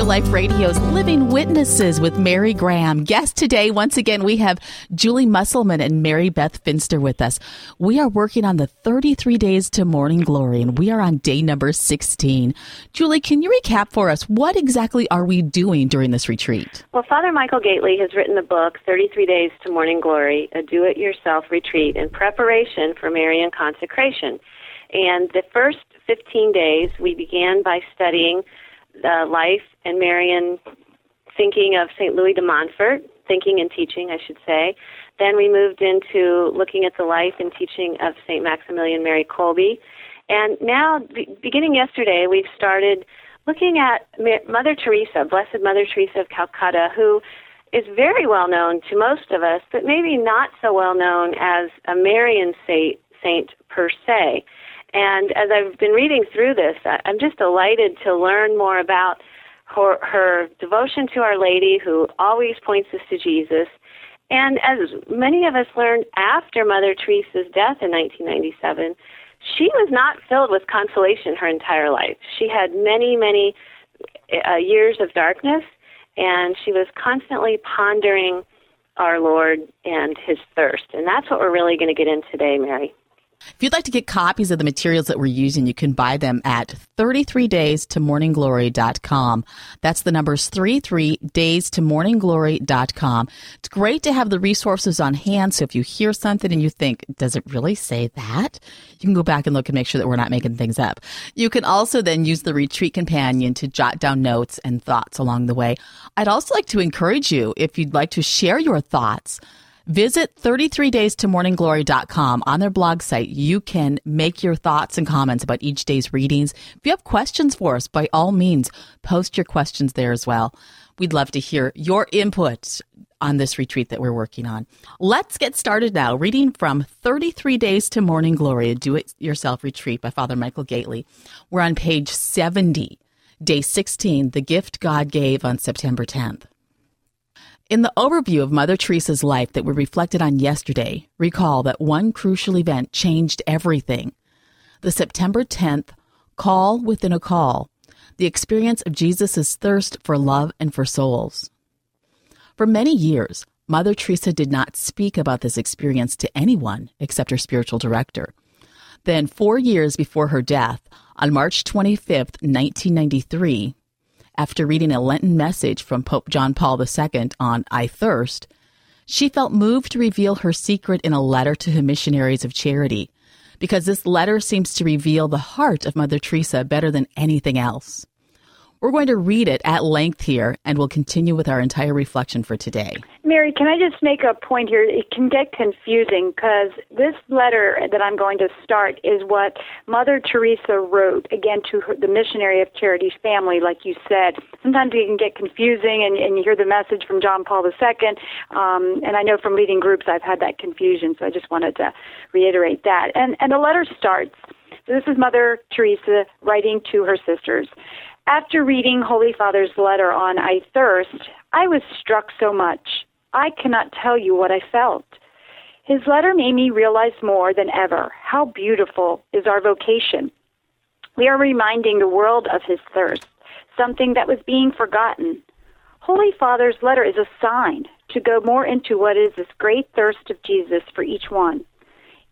Real Life Radio's Living Witnesses with Mary Graham. Guest today, once again, we have Julie Musselman and Mary Beth Finster with us. We are working on the 33 days to morning glory, and we are on day number 16. Julie, can you recap for us what exactly are we doing during this retreat? Well, Father Michael Gaitley has written the book 33 Days to Morning Glory, a do it yourself retreat in preparation for Marian consecration. And the first 15 days, we began by studying the life and Marian thinking of St. Louis de Montfort, thinking and teaching, I should say. Then we moved into looking at the life and teaching of St. Maximilian Mary Kolbe. And now, be- beginning yesterday, we've started looking at Mother Teresa, Blessed Mother Teresa of Calcutta, who is very well known to most of us, but maybe not so well known as a Marian saint, saint per se. And as I've been reading through this, I'm just delighted to learn more about her, her devotion to Our Lady, who always points us to Jesus. And as many of us learned after Mother Teresa's death in 1997, she was not filled with consolation her entire life. She had many, many uh, years of darkness, and she was constantly pondering our Lord and his thirst. And that's what we're really going to get in today, Mary. If you'd like to get copies of the materials that we're using, you can buy them at 33days to. That's the numbers 33 days to. It's great to have the resources on hand. So if you hear something and you think, does it really say that? You can go back and look and make sure that we're not making things up. You can also then use the retreat companion to jot down notes and thoughts along the way. I'd also like to encourage you, if you'd like to share your thoughts, Visit 33days to On their blog site, you can make your thoughts and comments about each day's readings. If you have questions for us, by all means, post your questions there as well. We'd love to hear your input on this retreat that we're working on. Let's get started now. Reading from 33 Days to Morning Glory, a do it yourself retreat by Father Michael Gaitley. We're on page 70, day 16, The Gift God Gave on September 10th. In the overview of Mother Teresa's life that we reflected on yesterday, recall that one crucial event changed everything. The September 10th call within a call, the experience of Jesus' thirst for love and for souls. For many years, Mother Teresa did not speak about this experience to anyone except her spiritual director. Then, four years before her death, on March 25, 1993, after reading a Lenten message from Pope John Paul II on I Thirst, she felt moved to reveal her secret in a letter to her missionaries of charity, because this letter seems to reveal the heart of Mother Teresa better than anything else. We're going to read it at length here, and we'll continue with our entire reflection for today. Mary, can I just make a point here? It can get confusing because this letter that I'm going to start is what Mother Teresa wrote, again, to her, the Missionary of Charity's family, like you said. Sometimes it can get confusing, and, and you hear the message from John Paul II. Um, and I know from leading groups I've had that confusion, so I just wanted to reiterate that. And, and the letter starts. So this is Mother Teresa writing to her sisters. After reading Holy Father's letter on I Thirst, I was struck so much. I cannot tell you what I felt. His letter made me realize more than ever how beautiful is our vocation. We are reminding the world of his thirst, something that was being forgotten. Holy Father's letter is a sign to go more into what is this great thirst of Jesus for each one.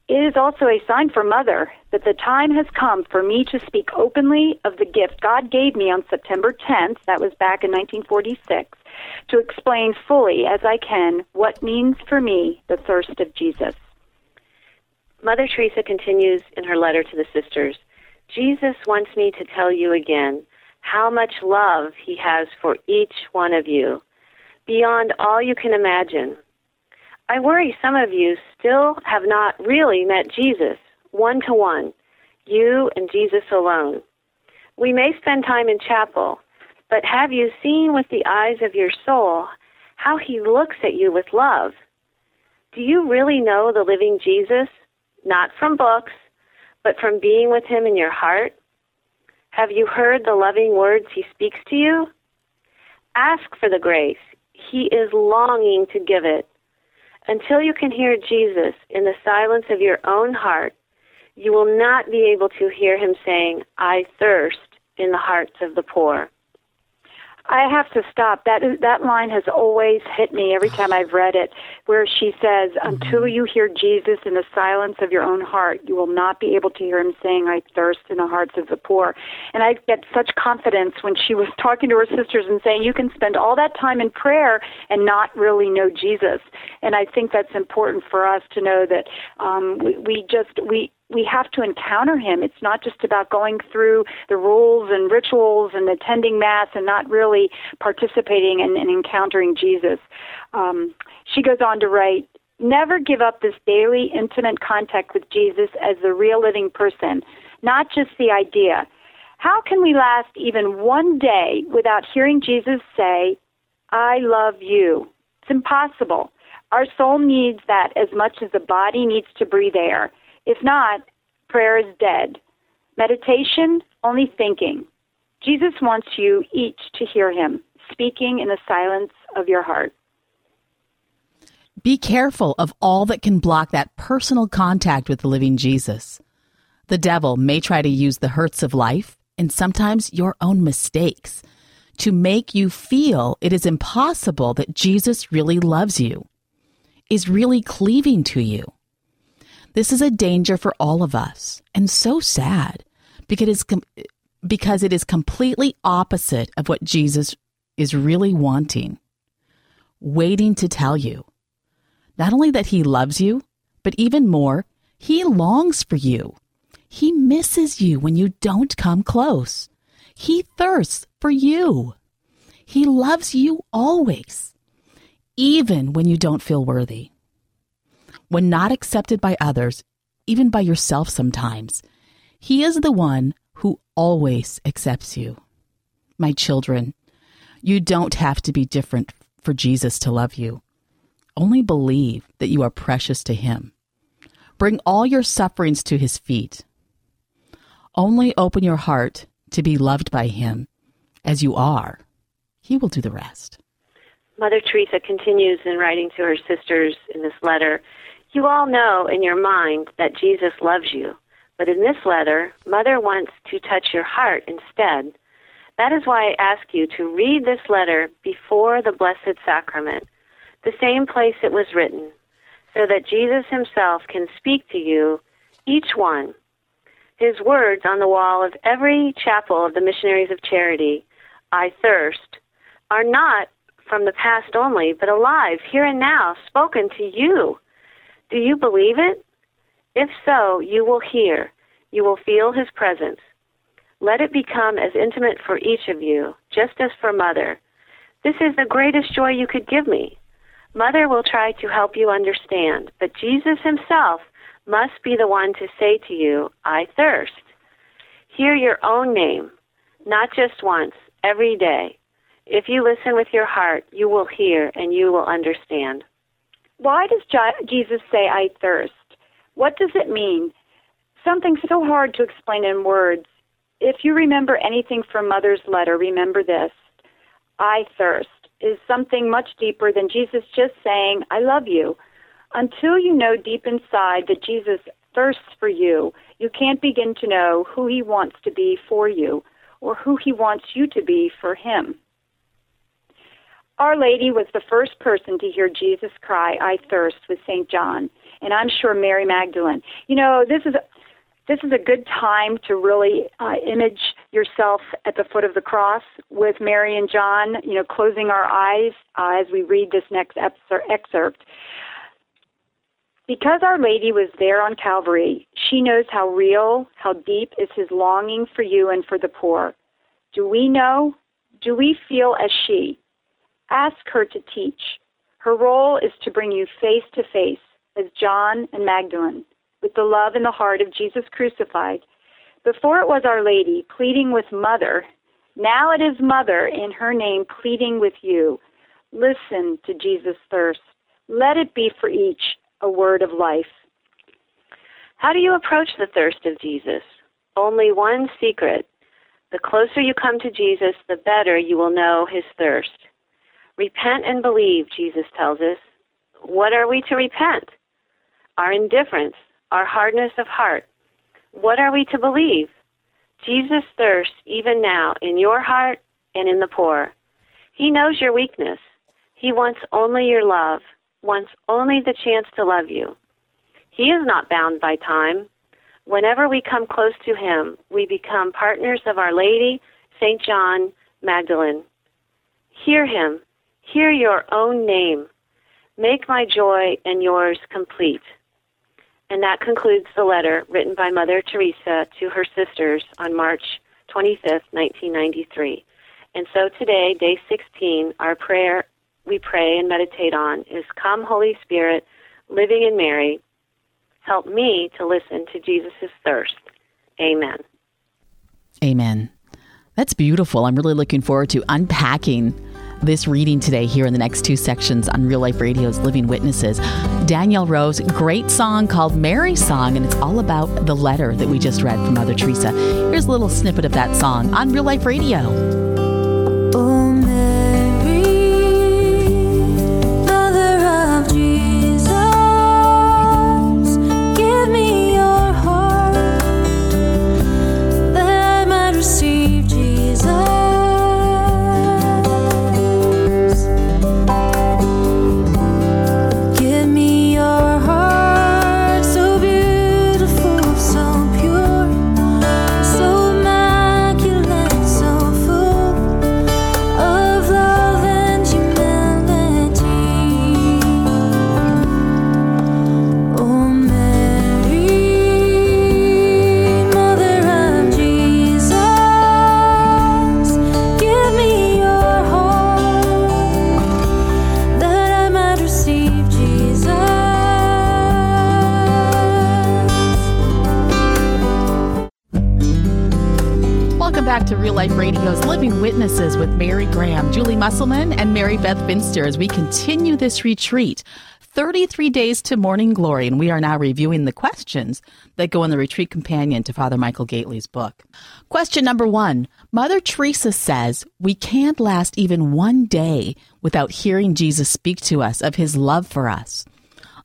It is also a sign for Mother that the time has come for me to speak openly of the gift God gave me on September 10th, that was back in 1946, to explain fully as I can what means for me the thirst of Jesus. Mother Teresa continues in her letter to the sisters Jesus wants me to tell you again how much love he has for each one of you, beyond all you can imagine. I worry some of you still have not really met Jesus one to one, you and Jesus alone. We may spend time in chapel, but have you seen with the eyes of your soul how he looks at you with love? Do you really know the living Jesus, not from books, but from being with him in your heart? Have you heard the loving words he speaks to you? Ask for the grace. He is longing to give it. Until you can hear Jesus in the silence of your own heart, you will not be able to hear him saying, I thirst in the hearts of the poor. I have to stop. That is, that line has always hit me every time I've read it, where she says, "Until you hear Jesus in the silence of your own heart, you will not be able to hear him saying, I thirst in the hearts of the poor." And I get such confidence when she was talking to her sisters and saying, "You can spend all that time in prayer and not really know Jesus." And I think that's important for us to know that um, we, we just we we have to encounter him. It's not just about going through the rules and rituals and attending mass and not really participating and, and encountering Jesus. Um, she goes on to write, Never give up this daily intimate contact with Jesus as the real living person, not just the idea. How can we last even one day without hearing Jesus say, I love you? It's impossible. Our soul needs that as much as the body needs to breathe air. If not, prayer is dead. Meditation, only thinking. Jesus wants you each to hear him, speaking in the silence of your heart. Be careful of all that can block that personal contact with the living Jesus. The devil may try to use the hurts of life and sometimes your own mistakes to make you feel it is impossible that Jesus really loves you, is really cleaving to you. This is a danger for all of us and so sad because it is, com- because it is completely opposite of what Jesus is really wanting, waiting to tell you. Not only that he loves you, but even more, he longs for you. He misses you when you don't come close. He thirsts for you. He loves you always, even when you don't feel worthy when not accepted by others, even by yourself sometimes, He is the one who always accepts you. My children, you don't have to be different for Jesus to love you. Only believe that you are precious to Him. Bring all your sufferings to His feet. Only open your heart to be loved by Him as you are. He will do the rest. Mother Teresa continues in writing to her sisters in this letter you all know in your mind that Jesus loves you, but in this letter, Mother wants to touch your heart instead. That is why I ask you to read this letter before the Blessed Sacrament, the same place it was written, so that Jesus himself can speak to you, each one. His words on the wall of every chapel of the Missionaries of Charity, I thirst, are not from the past only, but alive, here and now, spoken to you. Do you believe it? If so, you will hear, you will feel his presence. Let it become as intimate for each of you, just as for Mother. This is the greatest joy you could give me. Mother will try to help you understand, but Jesus himself must be the one to say to you, I thirst. Hear your own name, not just once, every day. If you listen with your heart, you will hear and you will understand. Why does Jesus say, I thirst? What does it mean? Something so hard to explain in words. If you remember anything from Mother's letter, remember this I thirst is something much deeper than Jesus just saying, I love you. Until you know deep inside that Jesus thirsts for you, you can't begin to know who he wants to be for you or who he wants you to be for him. Our Lady was the first person to hear Jesus cry, I thirst, with St. John, and I'm sure Mary Magdalene. You know, this is this is a good time to really uh, image yourself at the foot of the cross with Mary and John, you know, closing our eyes uh, as we read this next excerpt. Because Our Lady was there on Calvary, she knows how real, how deep is his longing for you and for the poor. Do we know? Do we feel as she? Ask her to teach. Her role is to bring you face to face, as John and Magdalene, with the love in the heart of Jesus crucified. Before it was Our Lady pleading with Mother, now it is Mother in her name pleading with you. Listen to Jesus' thirst. Let it be for each a word of life. How do you approach the thirst of Jesus? Only one secret. The closer you come to Jesus, the better you will know his thirst. Repent and believe, Jesus tells us. What are we to repent? Our indifference, our hardness of heart. What are we to believe? Jesus thirsts even now in your heart and in the poor. He knows your weakness. He wants only your love, wants only the chance to love you. He is not bound by time. Whenever we come close to him, we become partners of Our Lady, St. John, Magdalene. Hear him. Hear your own name. Make my joy and yours complete. And that concludes the letter written by Mother Teresa to her sisters on March 25th, 1993. And so today, day 16, our prayer we pray and meditate on is Come, Holy Spirit, living in Mary, help me to listen to Jesus' thirst. Amen. Amen. That's beautiful. I'm really looking forward to unpacking this reading today here in the next two sections on Real Life Radio's Living Witnesses. Danielle Rose, great song called Mary's Song, and it's all about the letter that we just read from Mother Teresa. Here's a little snippet of that song on Real Life Radio. Life Radio's Living Witnesses with Mary Graham, Julie Musselman, and Mary Beth Finster as we continue this retreat. 33 days to morning glory, and we are now reviewing the questions that go in the retreat companion to Father Michael Gaitley's book. Question number one Mother Teresa says we can't last even one day without hearing Jesus speak to us of his love for us.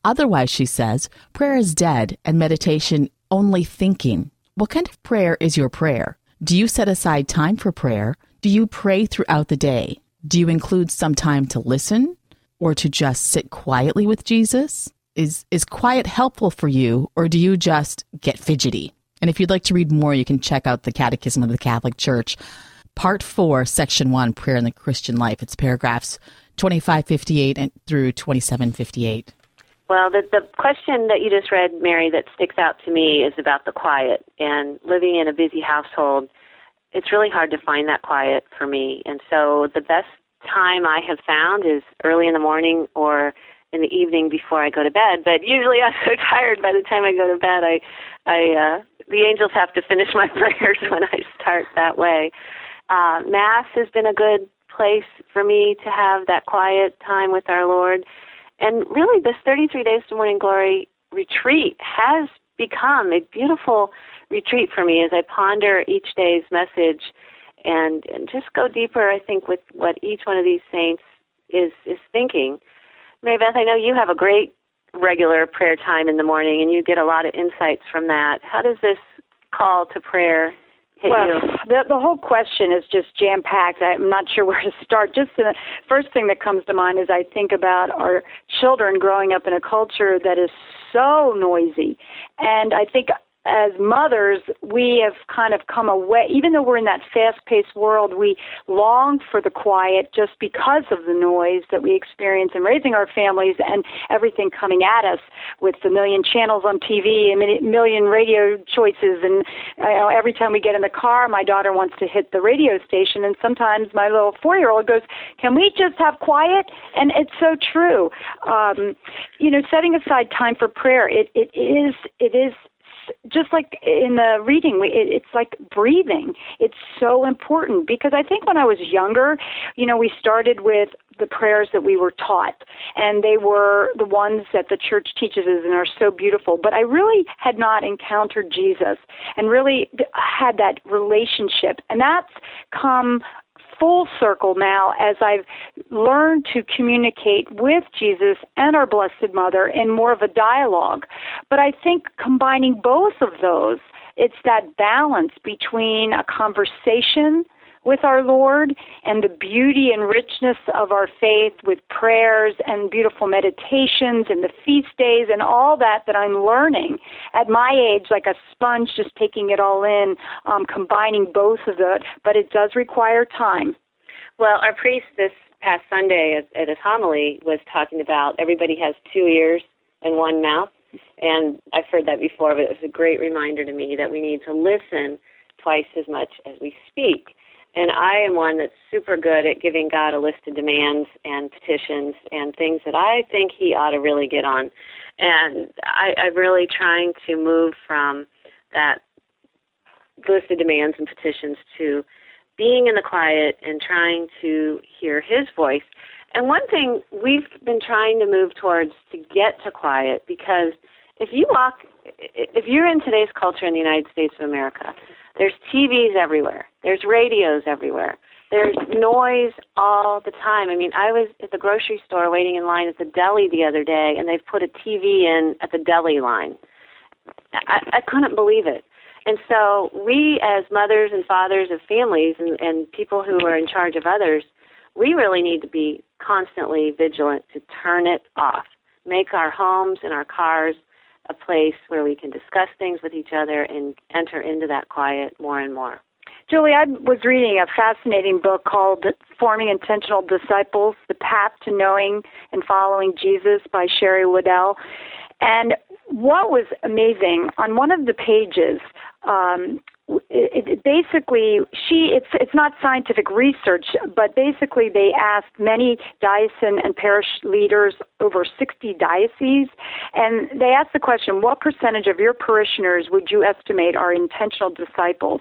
Otherwise, she says, prayer is dead and meditation only thinking. What kind of prayer is your prayer? Do you set aside time for prayer? Do you pray throughout the day? Do you include some time to listen or to just sit quietly with Jesus? Is, is quiet helpful for you or do you just get fidgety? And if you'd like to read more, you can check out the Catechism of the Catholic Church, Part 4, Section 1, Prayer in the Christian Life. It's paragraphs 2558 and through 2758. Well, the, the question that you just read, Mary, that sticks out to me is about the quiet. And living in a busy household, it's really hard to find that quiet for me. And so the best time I have found is early in the morning or in the evening before I go to bed. But usually I'm so tired by the time I go to bed. I, I, uh, the angels have to finish my prayers when I start that way. Uh, Mass has been a good place for me to have that quiet time with our Lord. And really, this 33 Days to Morning Glory retreat has become a beautiful retreat for me as I ponder each day's message and, and just go deeper, I think, with what each one of these saints is, is thinking. Mary Beth, I know you have a great regular prayer time in the morning and you get a lot of insights from that. How does this call to prayer well, the the whole question is just jam packed. I'm not sure where to start. Just the first thing that comes to mind is I think about our children growing up in a culture that is so noisy, and I think as mothers, we have kind of come away, even though we're in that fast paced world, we long for the quiet just because of the noise that we experience in raising our families and everything coming at us with the million channels on TV and a million radio choices. And you know, every time we get in the car, my daughter wants to hit the radio station, and sometimes my little four year old goes, Can we just have quiet? And it's so true. Um, you know, setting aside time for prayer, it, it is, it is just like in the reading, we, it, it's like breathing. It's so important because I think when I was younger, you know, we started with the prayers that we were taught, and they were the ones that the church teaches us and are so beautiful. But I really had not encountered Jesus and really had that relationship, and that's come full circle now as I've learned to communicate with Jesus and our Blessed Mother in more of a dialogue. But I think combining both of those, it's that balance between a conversation with our Lord and the beauty and richness of our faith with prayers and beautiful meditations and the feast days and all that that I'm learning at my age, like a sponge, just taking it all in, um, combining both of it. But it does require time. Well, our priest this past Sunday at, at his homily was talking about everybody has two ears and one mouth. And I've heard that before, but it was a great reminder to me that we need to listen twice as much as we speak. And I am one that's super good at giving God a list of demands and petitions and things that I think He ought to really get on. And I, I'm really trying to move from that list of demands and petitions to being in the quiet and trying to hear His voice. And one thing we've been trying to move towards to get to quiet because if you walk, if you're in today's culture in the United States of America, there's TVs everywhere. There's radios everywhere. There's noise all the time. I mean, I was at the grocery store waiting in line at the deli the other day, and they've put a TV in at the deli line. I, I couldn't believe it. And so, we as mothers and fathers of families and, and people who are in charge of others, we really need to be constantly vigilant to turn it off. Make our homes and our cars a place where we can discuss things with each other and enter into that quiet more and more. Julie, I was reading a fascinating book called Forming Intentional Disciples The Path to Knowing and Following Jesus by Sherry Weddell. And what was amazing, on one of the pages, um, it, it basically she it's it's not scientific research but basically they asked many diocesan and parish leaders over 60 dioceses and they asked the question what percentage of your parishioners would you estimate are intentional disciples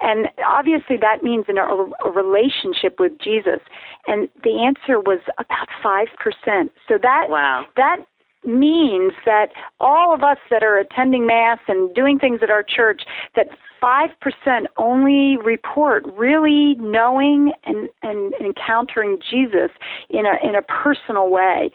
and obviously that means in a, a relationship with Jesus and the answer was about 5% so that wow. that means that all of us that are attending mass and doing things at our church that 5% only report really knowing and, and encountering Jesus in a in a personal way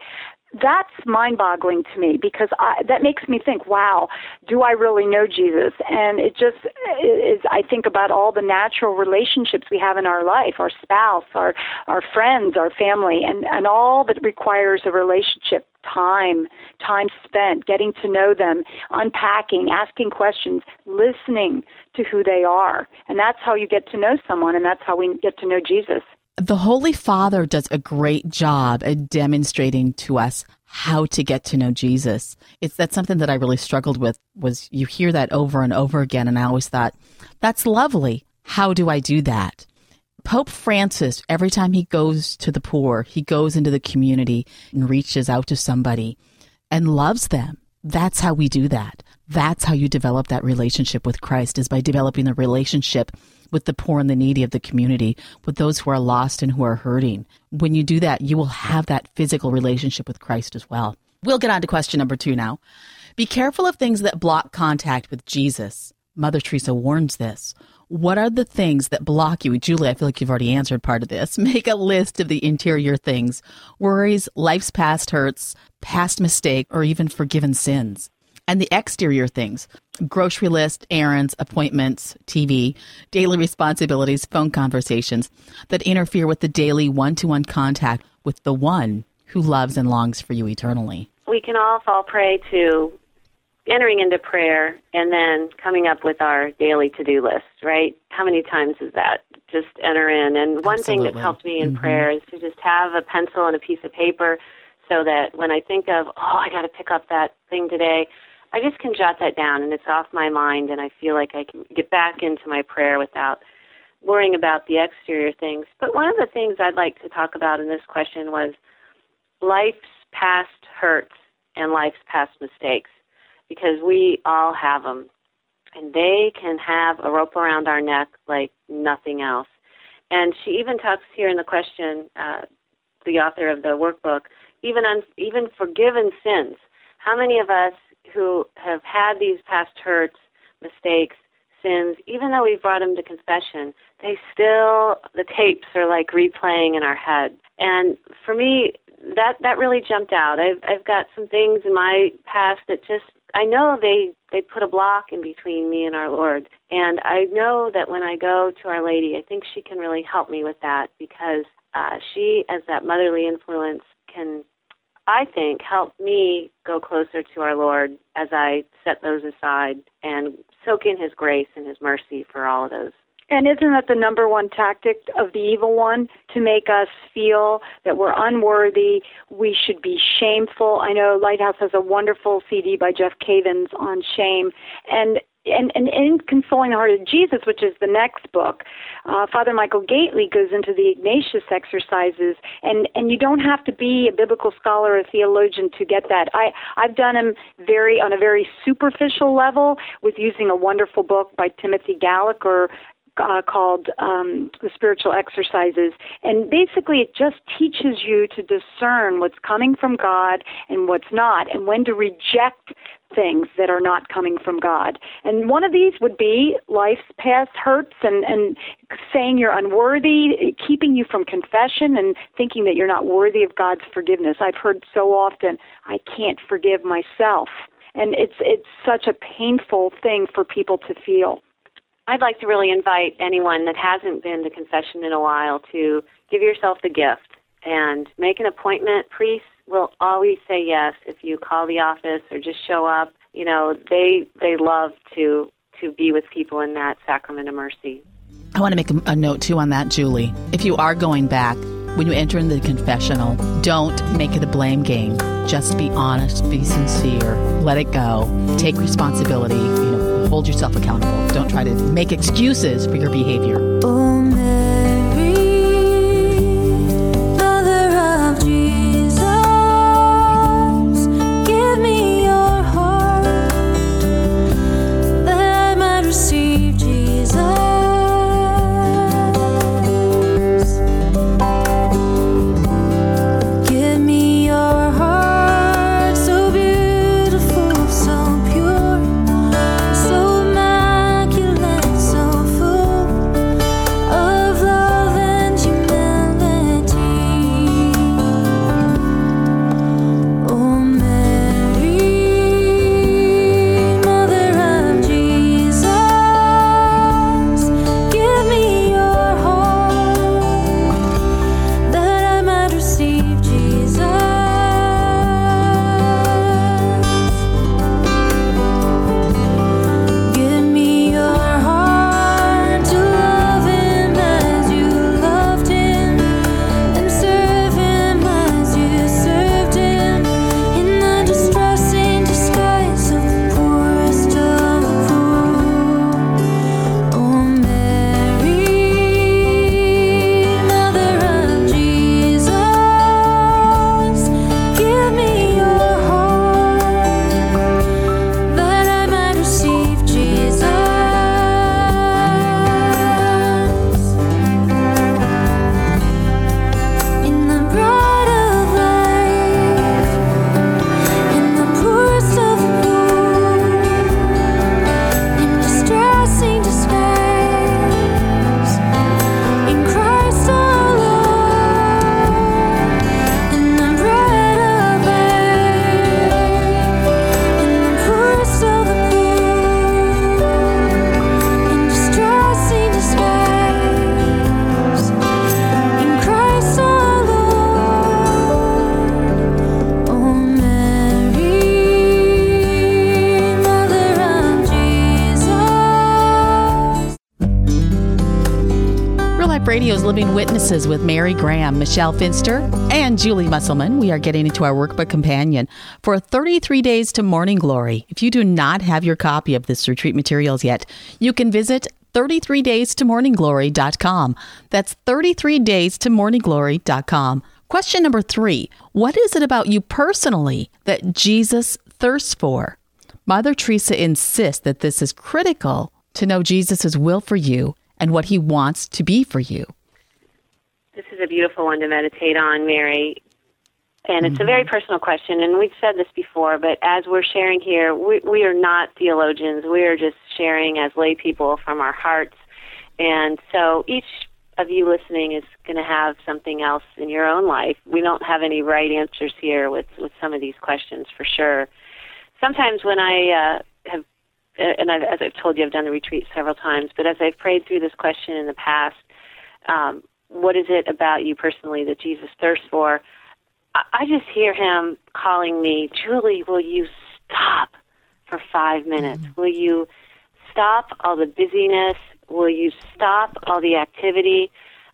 that's mind-boggling to me because I, that makes me think, wow, do I really know Jesus? And it just is. I think about all the natural relationships we have in our life, our spouse, our our friends, our family, and and all that requires a relationship time, time spent getting to know them, unpacking, asking questions, listening to who they are. And that's how you get to know someone, and that's how we get to know Jesus. The Holy Father does a great job at demonstrating to us how to get to know Jesus. It's that's something that I really struggled with was you hear that over and over again and I always thought that's lovely. How do I do that? Pope Francis every time he goes to the poor, he goes into the community and reaches out to somebody and loves them. That's how we do that. That's how you develop that relationship with Christ is by developing the relationship with the poor and the needy of the community, with those who are lost and who are hurting. When you do that, you will have that physical relationship with Christ as well. We'll get on to question number two now. Be careful of things that block contact with Jesus. Mother Teresa warns this. What are the things that block you? Julie, I feel like you've already answered part of this. Make a list of the interior things worries, life's past hurts, past mistake, or even forgiven sins and the exterior things grocery list, errands, appointments, TV, daily responsibilities, phone conversations that interfere with the daily one to one contact with the one who loves and longs for you eternally. We can all fall prey to entering into prayer and then coming up with our daily to do list, right? How many times is that? Just enter in. And one Absolutely. thing that's helped me in mm-hmm. prayer is to just have a pencil and a piece of paper so that when I think of, oh, I got to pick up that thing today, I just can jot that down and it's off my mind and I feel like I can get back into my prayer without worrying about the exterior things. But one of the things I'd like to talk about in this question was life's past hurts and life's past mistakes because we all have them and they can have a rope around our neck like nothing else. And she even talks here in the question, uh, the author of the workbook, even un- even forgiven sins. How many of us who have had these past hurts, mistakes, sins, even though we've brought them to confession, they still, the tapes are like replaying in our head. And for me, that that really jumped out. I've I've got some things in my past that just I know they they put a block in between me and our Lord. And I know that when I go to Our Lady, I think she can really help me with that because uh, she, as that motherly influence, can, I think, help me go closer to our Lord as I set those aside and soak in His grace and His mercy for all of those and isn't that the number one tactic of the evil one? To make us feel that we're unworthy, we should be shameful. I know Lighthouse has a wonderful CD by Jeff Cavins on shame. And and, and in Consoling the Heart of Jesus, which is the next book, uh, Father Michael Gaitley goes into the Ignatius exercises, and, and you don't have to be a biblical scholar or a theologian to get that. I, I've done them very on a very superficial level with using a wonderful book by Timothy Gallagher uh, called um, the Spiritual Exercises. And basically, it just teaches you to discern what's coming from God and what's not, and when to reject things that are not coming from God. And one of these would be life's past hurts and, and saying you're unworthy, keeping you from confession and thinking that you're not worthy of God's forgiveness. I've heard so often, I can't forgive myself. And it's it's such a painful thing for people to feel. I'd like to really invite anyone that hasn't been to confession in a while to give yourself the gift and make an appointment. Priests will always say yes if you call the office or just show up. You know, they they love to to be with people in that sacrament of mercy. I want to make a, note too on that, Julie. If you are going back, when you enter in the confessional, don't make it a blame game. Just be honest, be sincere, let it go, take responsibility. Hold yourself accountable. Don't try to make excuses for your behavior. Um, Radio's Living Witnesses with Mary Graham, Michelle Finster, and Julie Musselman. We are getting into our workbook companion for 33 Days to Morning Glory. If you do not have your copy of this retreat materials yet, you can visit 33days to morningglory.com. That's 33days to morningglory.com. Question number three What is it about you personally that Jesus thirsts for? Mother Teresa insists that this is critical to know Jesus' will for you and what He wants to be for you? This is a beautiful one to meditate on, Mary. And it's mm-hmm. a very personal question, and we've said this before, but as we're sharing here, we, we are not theologians. We are just sharing as lay people from our hearts. And so each of you listening is going to have something else in your own life. We don't have any right answers here with, with some of these questions for sure. sometimes when I uh, uh, and I've, as I've told you, I've done the retreat several times, but as I've prayed through this question in the past, um, what is it about you personally that Jesus thirsts for? I, I just hear him calling me, Julie, will you stop for five minutes? Mm-hmm. Will you stop all the busyness? Will you stop all the activity?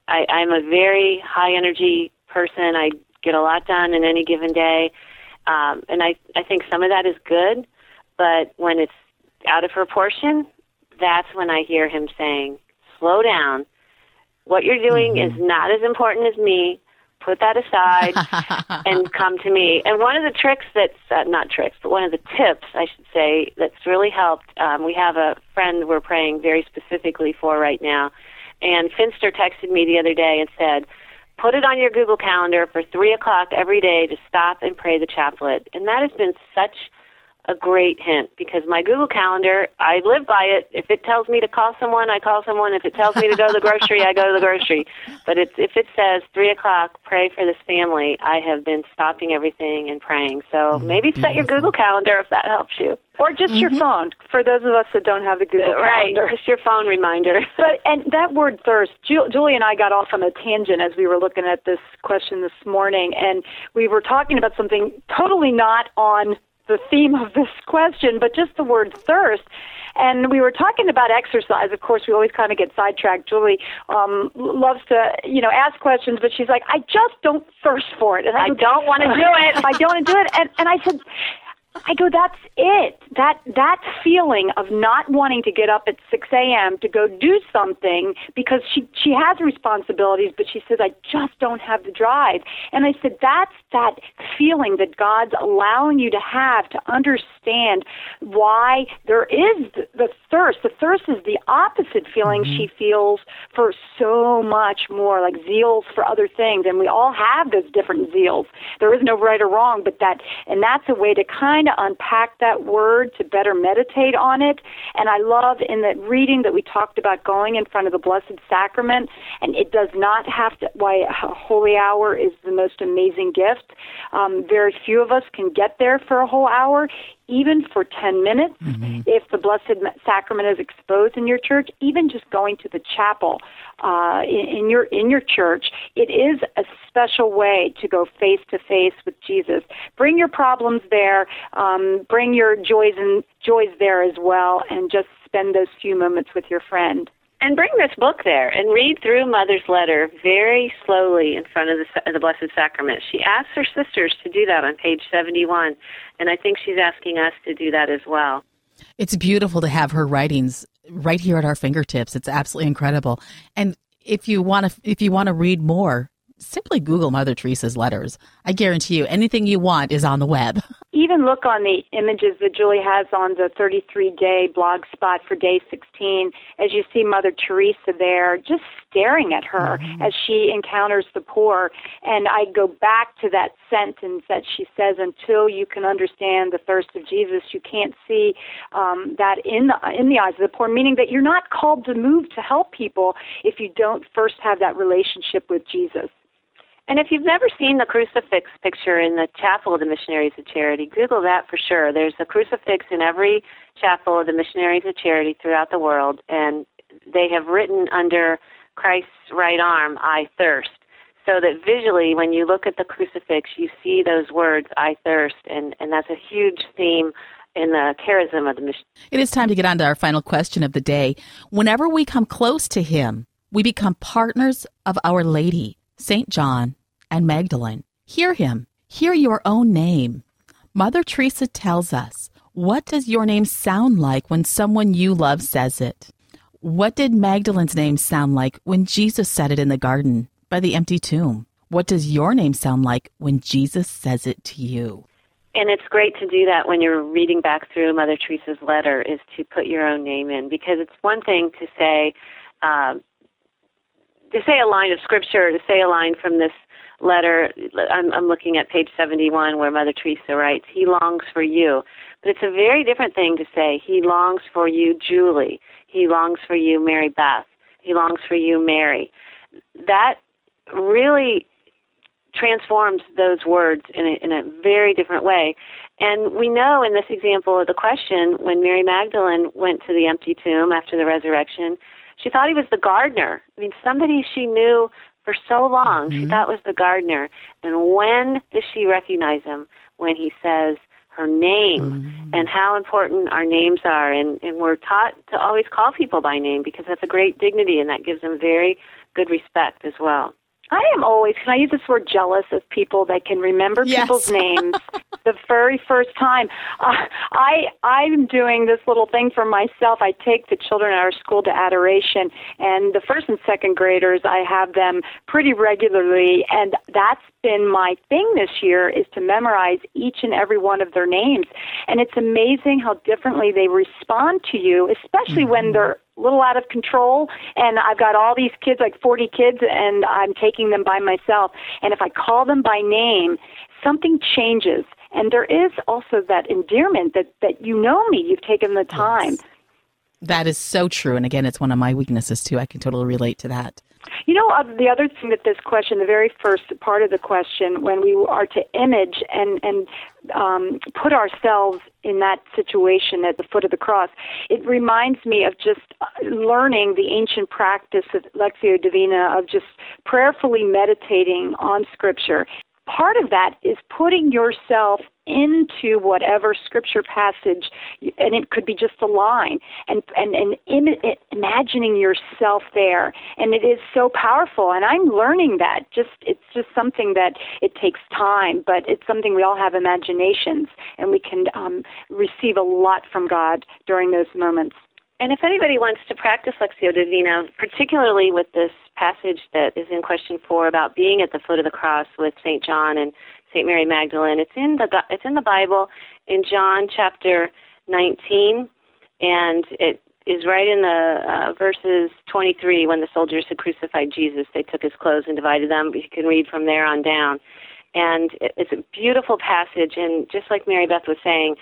I, I'm a very high energy person. I get a lot done in any given day. Um, and I, I think some of that is good, but when it's out of proportion, that's when I hear him saying, slow down. What you're doing mm-hmm. is not as important as me. Put that aside and come to me. And one of the tricks that's uh, not tricks, but one of the tips, I should say, that's really helped. Um, we have a friend we're praying very specifically for right now. And Finster texted me the other day and said, put it on your Google Calendar for 3 o'clock every day to stop and pray the chaplet. And that has been such a great hint because my Google Calendar, I live by it. If it tells me to call someone, I call someone. If it tells me to go to the grocery, I go to the grocery. But it's, if it says three o'clock, pray for this family, I have been stopping everything and praying. So mm-hmm. maybe set your Google Calendar if that helps you, or just mm-hmm. your phone. For those of us that don't have the Google uh, right, Calendar, just your phone reminder. but and that word thirst, Julie and I got off on a tangent as we were looking at this question this morning, and we were talking about something totally not on the theme of this question, but just the word thirst. And we were talking about exercise. Of course, we always kind of get sidetracked. Julie um, loves to, you know, ask questions, but she's like, I just don't thirst for it, and I, I don't want to do it. I don't want to do it. And and I said, I go, that's it. That that feeling of not wanting to get up at six a.m. to go do something because she she has responsibilities, but she says I just don't have the drive. And I said that's that feeling that God's allowing you to have to understand why there is the thirst. The thirst is the opposite feeling mm-hmm. she feels for so much more, like zeals for other things. And we all have those different zeals. There is no right or wrong, but that and that's a way to kind trying to unpack that word to better meditate on it. And I love in the reading that we talked about going in front of the Blessed Sacrament, and it does not have to, why a holy hour is the most amazing gift. Um, very few of us can get there for a whole hour even for 10 minutes, mm-hmm. if the Blessed Sacrament is exposed in your church, even just going to the chapel uh, in, in your in your church, it is a special way to go face to face with Jesus. Bring your problems there, um, bring your joys and joys there as well, and just spend those few moments with your friend and bring this book there and read through Mother's letter very slowly in front of the, the Blessed Sacrament. She asks her sisters to do that on page 71, and I think she's asking us to do that as well. It's beautiful to have her writings right here at our fingertips. It's absolutely incredible. And if you want to if you want to read more, simply Google Mother Teresa's letters. I guarantee you anything you want is on the web. Even look on the images that Julie has on the 33 day blog spot for day 16 as you see Mother Teresa there just staring at her mm-hmm. as she encounters the poor. And I go back to that sentence that she says, until you can understand the thirst of Jesus, you can't see um, that in the, in the eyes of the poor, meaning that you're not called to move to help people if you don't first have that relationship with Jesus. And if you've never seen the crucifix picture in the chapel of the Missionaries of Charity, Google that for sure. There's a crucifix in every chapel of the Missionaries of Charity throughout the world, and they have written under Christ's right arm, I thirst. So that visually, when you look at the crucifix, you see those words, I thirst, and, and that's a huge theme in the charism of the mission. It is time to get on to our final question of the day. Whenever we come close to Him, we become partners of Our Lady. St. John, and Magdalene. Hear him. Hear your own name. Mother Teresa tells us, What does your name sound like when someone you love says it? What did Magdalene's name sound like when Jesus said it in the garden by the empty tomb? What does your name sound like when Jesus says it to you? And it's great to do that when you're reading back through Mother Teresa's letter, is to put your own name in because it's one thing to say, um, to say a line of scripture, to say a line from this letter, I'm, I'm looking at page 71 where Mother Teresa writes, He longs for you. But it's a very different thing to say, He longs for you, Julie. He longs for you, Mary Beth. He longs for you, Mary. That really transforms those words in a, in a very different way. And we know in this example of the question, when Mary Magdalene went to the empty tomb after the resurrection, she thought he was the gardener. I mean, somebody she knew for so long, mm-hmm. she thought was the gardener. And when does she recognize him? When he says her name mm-hmm. and how important our names are. And, and we're taught to always call people by name because that's a great dignity and that gives them very good respect as well. I am always, can I use this word jealous of people that can remember yes. people's names the very first time. Uh, I I'm doing this little thing for myself. I take the children at our school to adoration, and the first and second graders, I have them pretty regularly, and that's been my thing this year is to memorize each and every one of their names. And it's amazing how differently they respond to you, especially mm-hmm. when they're a little out of control. And I've got all these kids like 40 kids and I'm taking them by myself. And if I call them by name something changes. And there is also that endearment that that you know me you've taken the time. Yes. that is so true. And again it's one of my weaknesses too. I can totally relate to that you know, uh, the other thing that this question, the very first part of the question, when we are to image and and um, put ourselves in that situation at the foot of the cross, it reminds me of just uh, learning the ancient practice of Lectio Divina of just prayerfully meditating on Scripture. Part of that is putting yourself into whatever scripture passage and it could be just a line and and and Im- imagining yourself there and it is so powerful and i'm learning that just it's just something that it takes time but it's something we all have imaginations and we can um, receive a lot from god during those moments and if anybody wants to practice Lectio Divina, particularly with this passage that is in question four about being at the foot of the cross with St. John and St. Mary Magdalene, it's in the it's in the Bible in John chapter 19, and it is right in the uh, verses 23 when the soldiers had crucified Jesus. They took his clothes and divided them. You can read from there on down, and it's a beautiful passage. And just like Mary Beth was saying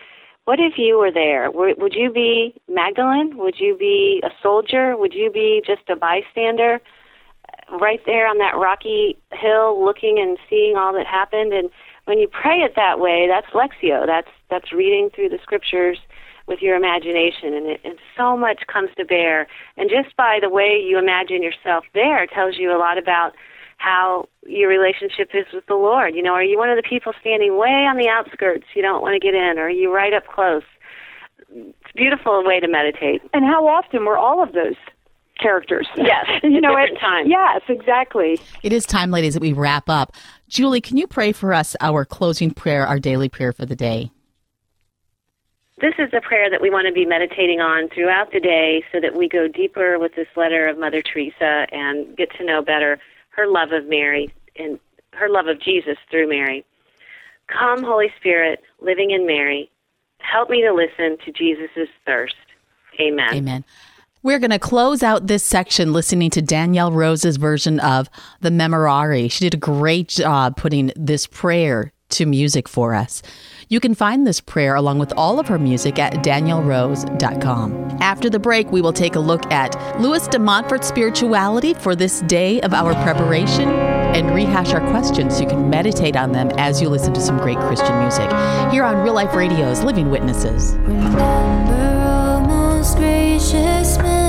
what if you were there? Would you be Magdalene? Would you be a soldier? Would you be just a bystander right there on that rocky hill looking and seeing all that happened? And when you pray it that way, that's Lectio That's that's reading through the scriptures with your imagination and, it, and so much comes to bear. And just by the way you imagine yourself there tells you a lot about how your relationship is with the Lord. You know, are you one of the people standing way on the outskirts you don't want to get in, or are you right up close? It's a beautiful way to meditate. And how often were all of those characters? Yes, you know, at Time. Yes, exactly. It is time, ladies, that we wrap up. Julie, can you pray for us our closing prayer, our daily prayer for the day? This is a prayer that we want to be meditating on throughout the day so that we go deeper with this letter of Mother Teresa and get to know better her love of Mary and her love of Jesus through Mary. Come, Holy Spirit, living in Mary, help me to listen to Jesus' thirst. Amen. Amen. We're going to close out this section listening to Danielle Rose's version of the Memorare. She did a great job putting this prayer to music for us. You can find this prayer along with all of her music at daniellerose.com. After the break, we will take a look at Louis de Montfort's spirituality for this day of our preparation and rehash our questions so you can meditate on them as you listen to some great Christian music. Here on Real Life Radio's Living Witnesses. Remember, gracious Mary,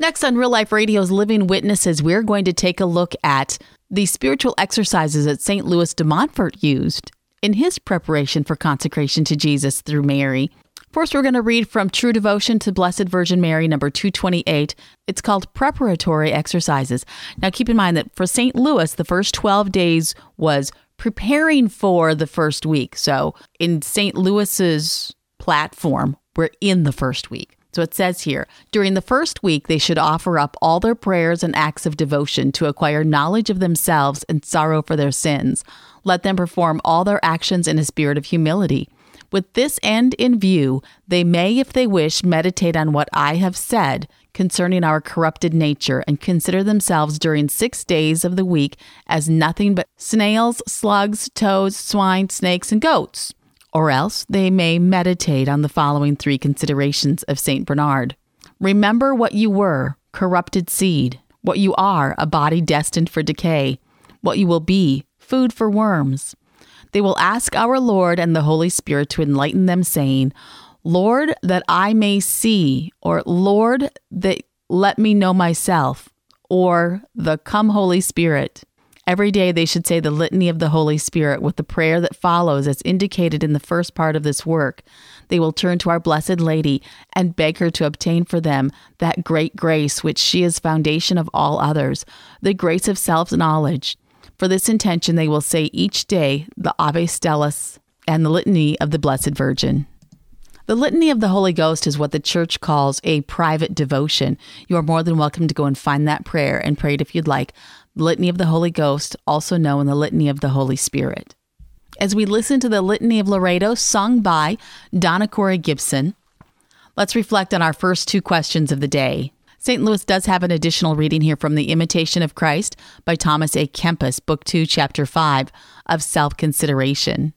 Next on Real Life Radio's Living Witnesses, we're going to take a look at the spiritual exercises that St. Louis de Montfort used in his preparation for consecration to Jesus through Mary. First, we're going to read from True Devotion to Blessed Virgin Mary, number 228. It's called Preparatory Exercises. Now, keep in mind that for St. Louis, the first 12 days was preparing for the first week. So, in St. Louis's platform, we're in the first week. So it says here during the first week, they should offer up all their prayers and acts of devotion to acquire knowledge of themselves and sorrow for their sins. Let them perform all their actions in a spirit of humility. With this end in view, they may, if they wish, meditate on what I have said concerning our corrupted nature and consider themselves during six days of the week as nothing but snails, slugs, toads, swine, snakes, and goats. Or else they may meditate on the following three considerations of St. Bernard. Remember what you were, corrupted seed, what you are, a body destined for decay, what you will be, food for worms. They will ask our Lord and the Holy Spirit to enlighten them, saying, Lord, that I may see, or Lord, that let me know myself, or the Come Holy Spirit. Every day they should say the Litany of the Holy Spirit with the prayer that follows, as indicated in the first part of this work. They will turn to our Blessed Lady and beg her to obtain for them that great grace which she is foundation of all others, the grace of self knowledge. For this intention, they will say each day the Ave Stellis and the Litany of the Blessed Virgin. The Litany of the Holy Ghost is what the church calls a private devotion. You are more than welcome to go and find that prayer and pray it if you'd like. Litany of the Holy Ghost, also known the Litany of the Holy Spirit. As we listen to the Litany of Loreto, sung by Donna Cori Gibson, let's reflect on our first two questions of the day. St. Louis does have an additional reading here from The Imitation of Christ by Thomas à Kempis, Book 2, Chapter 5 of Self Consideration.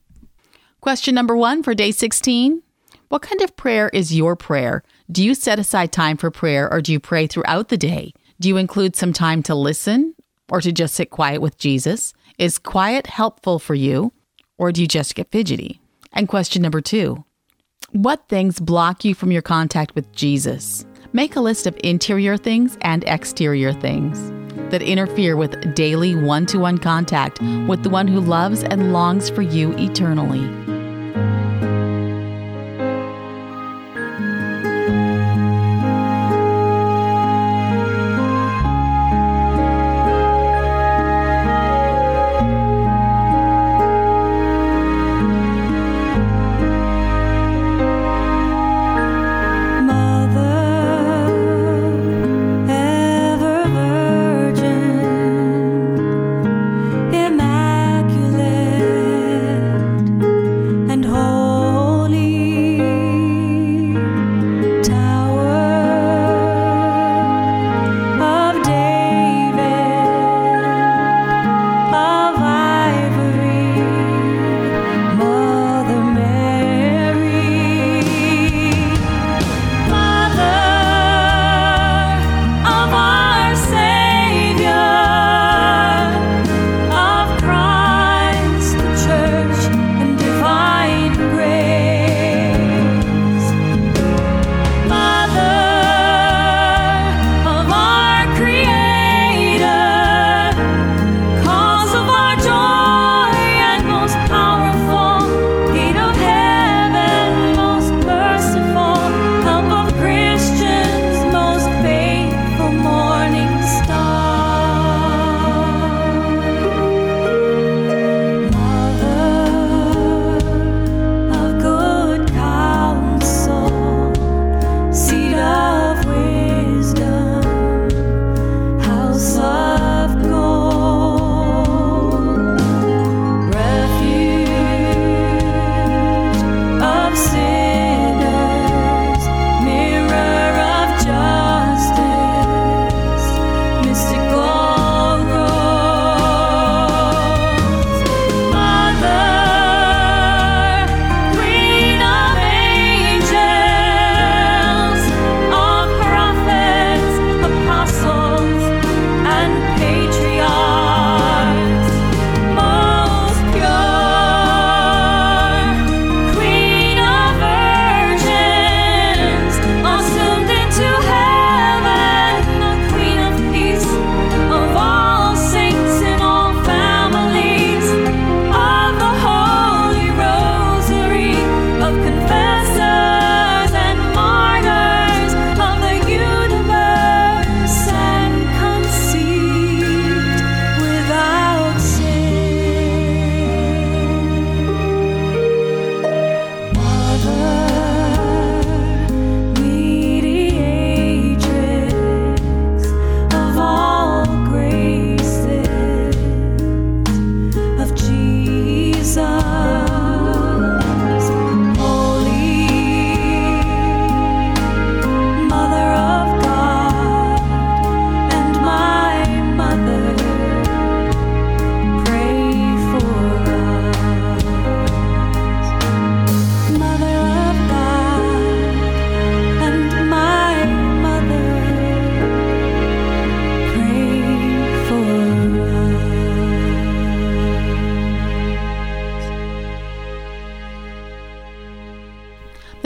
Question number one for day 16 what kind of prayer is your prayer? Do you set aside time for prayer or do you pray throughout the day? Do you include some time to listen or to just sit quiet with Jesus? Is quiet helpful for you or do you just get fidgety? And question number two What things block you from your contact with Jesus? Make a list of interior things and exterior things that interfere with daily one to one contact with the one who loves and longs for you eternally.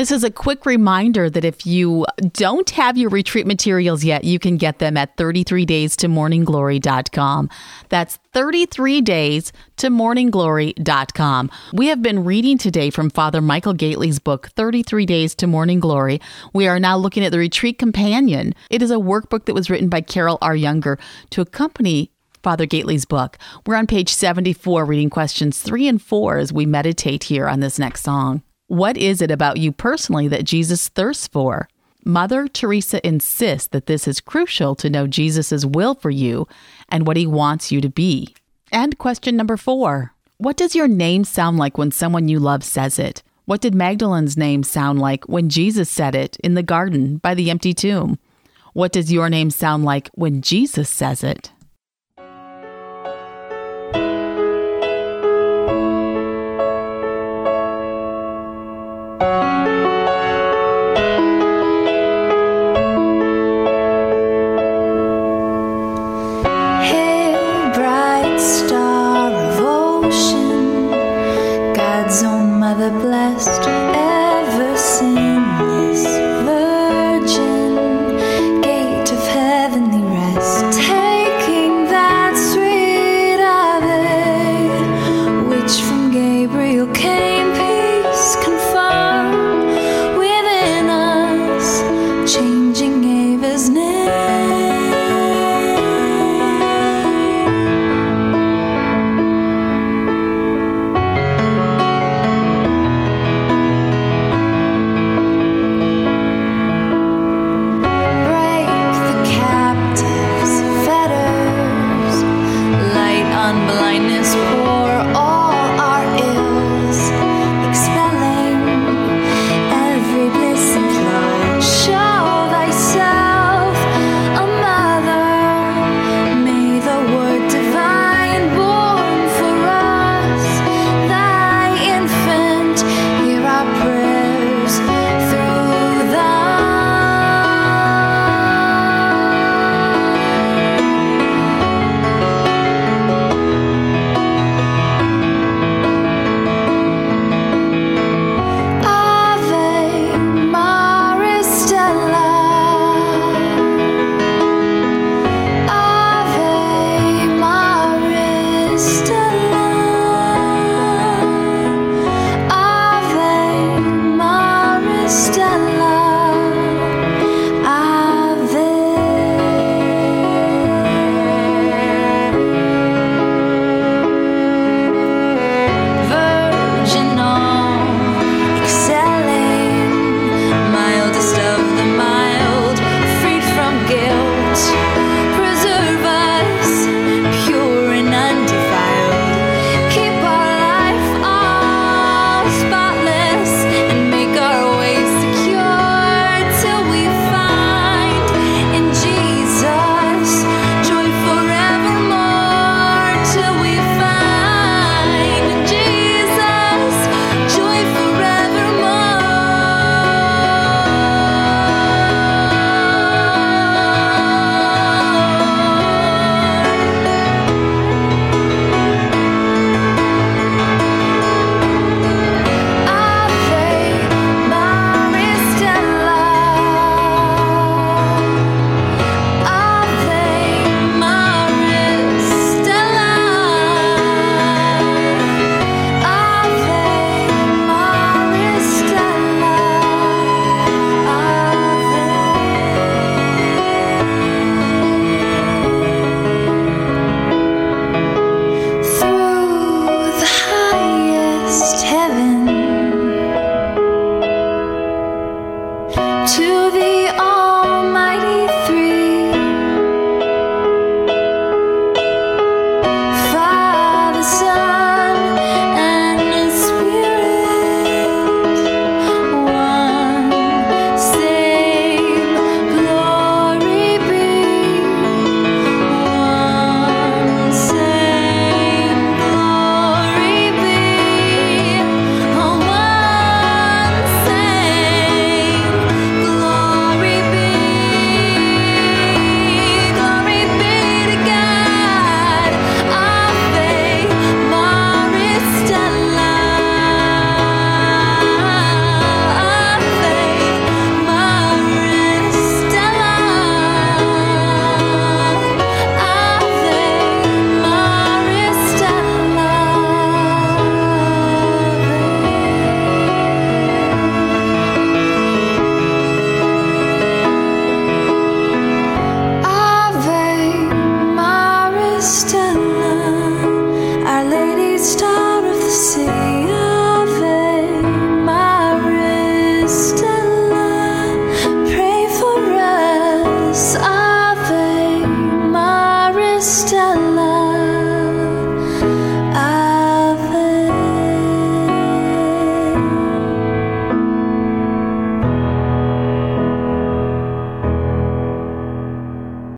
This is a quick reminder that if you don't have your retreat materials yet, you can get them at 33days to morningglory.com. That's 33 days to morningglory.com. We have been reading today from Father Michael Gaitley's book, 33 Days to Morning Glory. We are now looking at the Retreat Companion. It is a workbook that was written by Carol R. Younger to accompany Father Gaitley's book. We're on page 74, reading questions three and four as we meditate here on this next song. What is it about you personally that Jesus thirsts for? Mother Teresa insists that this is crucial to know Jesus' will for you and what he wants you to be. And question number four What does your name sound like when someone you love says it? What did Magdalene's name sound like when Jesus said it in the garden by the empty tomb? What does your name sound like when Jesus says it?